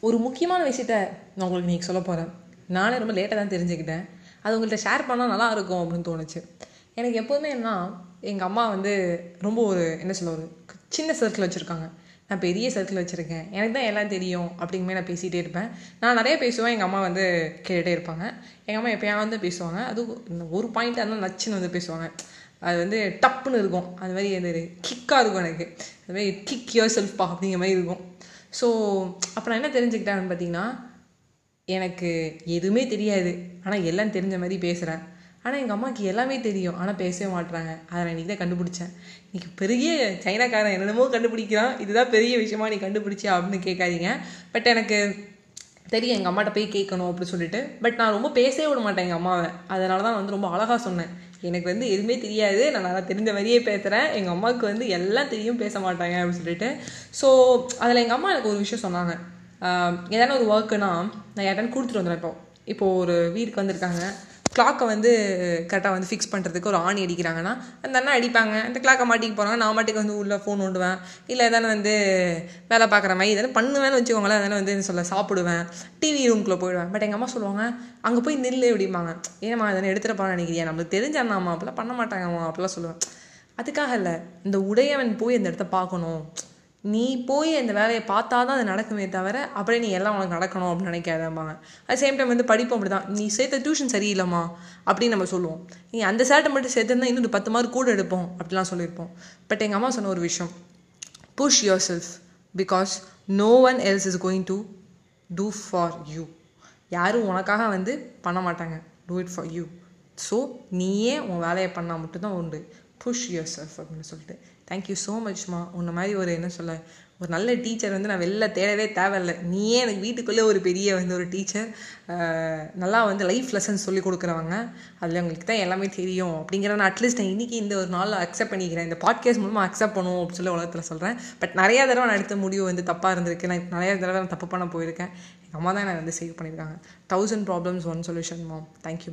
ஒரு முக்கியமான விஷயத்த நான் உங்களுக்கு நீங்கள் சொல்ல போகிறேன் நானே ரொம்ப லேட்டாக தான் தெரிஞ்சுக்கிட்டேன். அது உங்கள்கிட்ட ஷேர் பண்ணால் நல்லா இருக்கும் அப்படின்னு தோணுச்சு. எனக்கு எப்போதுமே என்ன எங்கள் அம்மா வந்து ரொம்ப ஒரு என்ன சொல்ல ஒரு சின்ன சர்க்கிள் வச்சுருக்காங்க. நான் பெரிய சர்க்கிள் வச்சுருக்கேன். எனக்கு தான் எல்லாம் தெரியும் அப்படிங்குமே நான் பேசிகிட்டே இருப்பேன். நான் நிறைய பேசுவேன். எங்கள் அம்மா வந்து கேட்டுகிட்டே இருப்பாங்க. எங்கள் அம்மா எப்போயாவது வந்து பேசுவாங்க. அதுவும் ஒரு பாயிண்ட் இருந்தால் நச்சுன்னு வந்து பேசுவாங்க. அது வந்து டப்புன்னு இருக்கும். அது மாதிரி அந்த கிக்காக இருக்கும் எனக்கு. அது மாதிரி கிக் யோர் செல்ஃபா அப்படிங்கிற மாதிரி இருக்கும். ஸோ அப்போ நான் என்ன தெரிஞ்சுக்கிட்டேன்னு பார்த்தீங்கன்னா எனக்கு எதுவுமே தெரியாது. ஆனால் எல்லாம் தெரிஞ்ச மாதிரி பேசுகிறேன் ஆனால் எங்கள் அம்மாவுக்கு எல்லாமே தெரியும். ஆனால் பேசவே மாட்டுறாங்க அதை நான் இன்றைக்கி தான் கண்டுபிடிச்சேன். இன்றைக்கி பெரிய சைனாக்காரன் என்னென்னமோ கண்டுபிடிக்கிறான். இதுதான் பெரிய விஷயமா நீ கண்டுபிடிச்சியா அப்படின்னு கேட்காதீங்க. பட் எனக்கு தெரியும் எங்கள் அம்மாட்ட போய் கேட்கணும் அப்படின்னு சொல்லிட்டு. பட் நான் ரொம்ப பேசவே விட மாட்டேன் எங்கள் அம்மாவை. அதனால தான் வந்து ரொம்ப அழகாக சொன்னேன். எனக்கு வந்து எதுவுமே தெரியாது. நான் நல்லா தெரிஞ்ச மாதிரியே பேசுகிறேன் எங்கள் அம்மாவுக்கு வந்து எல்லாம் தெரியும் பேச மாட்டாங்க அப்படின்னு சொல்லிட்டு. ஸோ அதில் எங்கள் அம்மா எனக்கு ஒரு விஷயம் சொன்னாங்க. ஏதான ஒரு ஒர்க்குனா நான் யார்ட்டான்னு கொடுத்துட்டு வந்துடுறேன் இப்போ. இப்போது ஒரு வீட்டுக்கு வந்திருக்காங்க. கிளாக்கை வந்து கரெக்டாக வந்து ஃபிக்ஸ் பண்ணுறதுக்கு ஒரு ஆணி அடிக்கிறாங்கன்னா அந்த அண்ணா அடிப்பாங்க. அந்த கிளாக்கை மாட்டிக்கு போகிறாங்க நான் மாட்டிக்கு வந்து உள்ளே ஃபோன் ஓண்டுவேன். இல்லை எதனா வந்து வேலை பார்க்குற மாதிரி எதனா பண்ணுவேன்னு வச்சுக்கோங்களேன். அதனால் வந்து என்ன சொல்ல சாப்பிடுவேன். டிவி ரூம்குள்ளே போயிடுவேன். பட் எங்கள் அம்மா சொல்லுவாங்க அங்கே போய் நில்லு அப்படிம்பாங்க. ஏமா அதனை எடுத்துகிட்டு போகிறான்னு நினைக்கிறியா? நம்மளுக்கு தெரிஞ்ச அம்மா அப்பெல்லாம் பண்ண மாட்டாங்கம்மா அப்படிலாம் சொல்லுவேன். அதுக்காக இல்லை இந்த உடையவன் போய் அந்த இடத்த பார்க்கணும். நீ போய் அந்த வேலையை பார்த்தா தான் அது நடக்குமே தவிர அப்படியே நீ எல்லாம் உனக்கு நடக்கணும் அப்படின்னு நினைக்காதம்பாங்க. அட் சேம் டைம் வந்து படிப்போம் அப்படி தான் நீ சேர்த்த டியூஷன் சரியில்லைம்மா அப்படின்னு நம்ம சொல்லுவோம். நீ அந்த சேட்டை மட்டும் சேர்த்துருந்தா இன்னும் பத்து மார்க் கூட எடுப்போம் அப்படிலாம் சொல்லியிருப்போம். பட் எங்கள் அம்மா சொன்ன ஒரு விஷயம் push yourself because no one else is going to do for you யாரும் உனக்காக வந்து பண்ண மாட்டாங்க. Do it for you so நீயே உன் வேலையை பண்ணால் மட்டும்தான் உண்டு. புஷ் யுவர் செல்ஃப் அப்படின்னு சொல்லிட்டு. தேங்க்யூ ஸோ மச்மா உன்ன மாதிரி ஒரு என்ன சொல்ல ஒரு நல்ல டீச்சர் வந்து நான் வெளில தேடவே தேவையில்லை. நீயே எனக்கு வீட்டுக்குள்ளே ஒரு பெரிய வந்து ஒரு டீச்சர் நல்லா வந்து லைஃப் லெசன்ஸ் சொல்லி கொடுக்குறவங்க. அதில் உங்களுக்கு தான் எல்லாமே தெரியும் அப்படிங்கிற நான் அட்லீஸ்ட் நான் இன்றைக்கி இந்த ஒரு நாள் அக்செப்ட் பண்ணிக்கிறேன். இந்த பாட்காஸ்ட் மூலமாக அக்செப்ட் பண்ணுவோம் அப்படின்னு சொல்லி உலகத்தில் சொல்கிறேன் பட் நிறையா தடவை நான் எடுத்த முடிவு வந்து தப்பாக இருந்திருக்கு. நான் நிறையா தடவை நான் தப்பு பண்ண போயிருக்கேன். எங்கள் அம்மா தான் நான் வந்து சேவ் பண்ணியிருக்காங்க. Thousand problems one solution mom thank you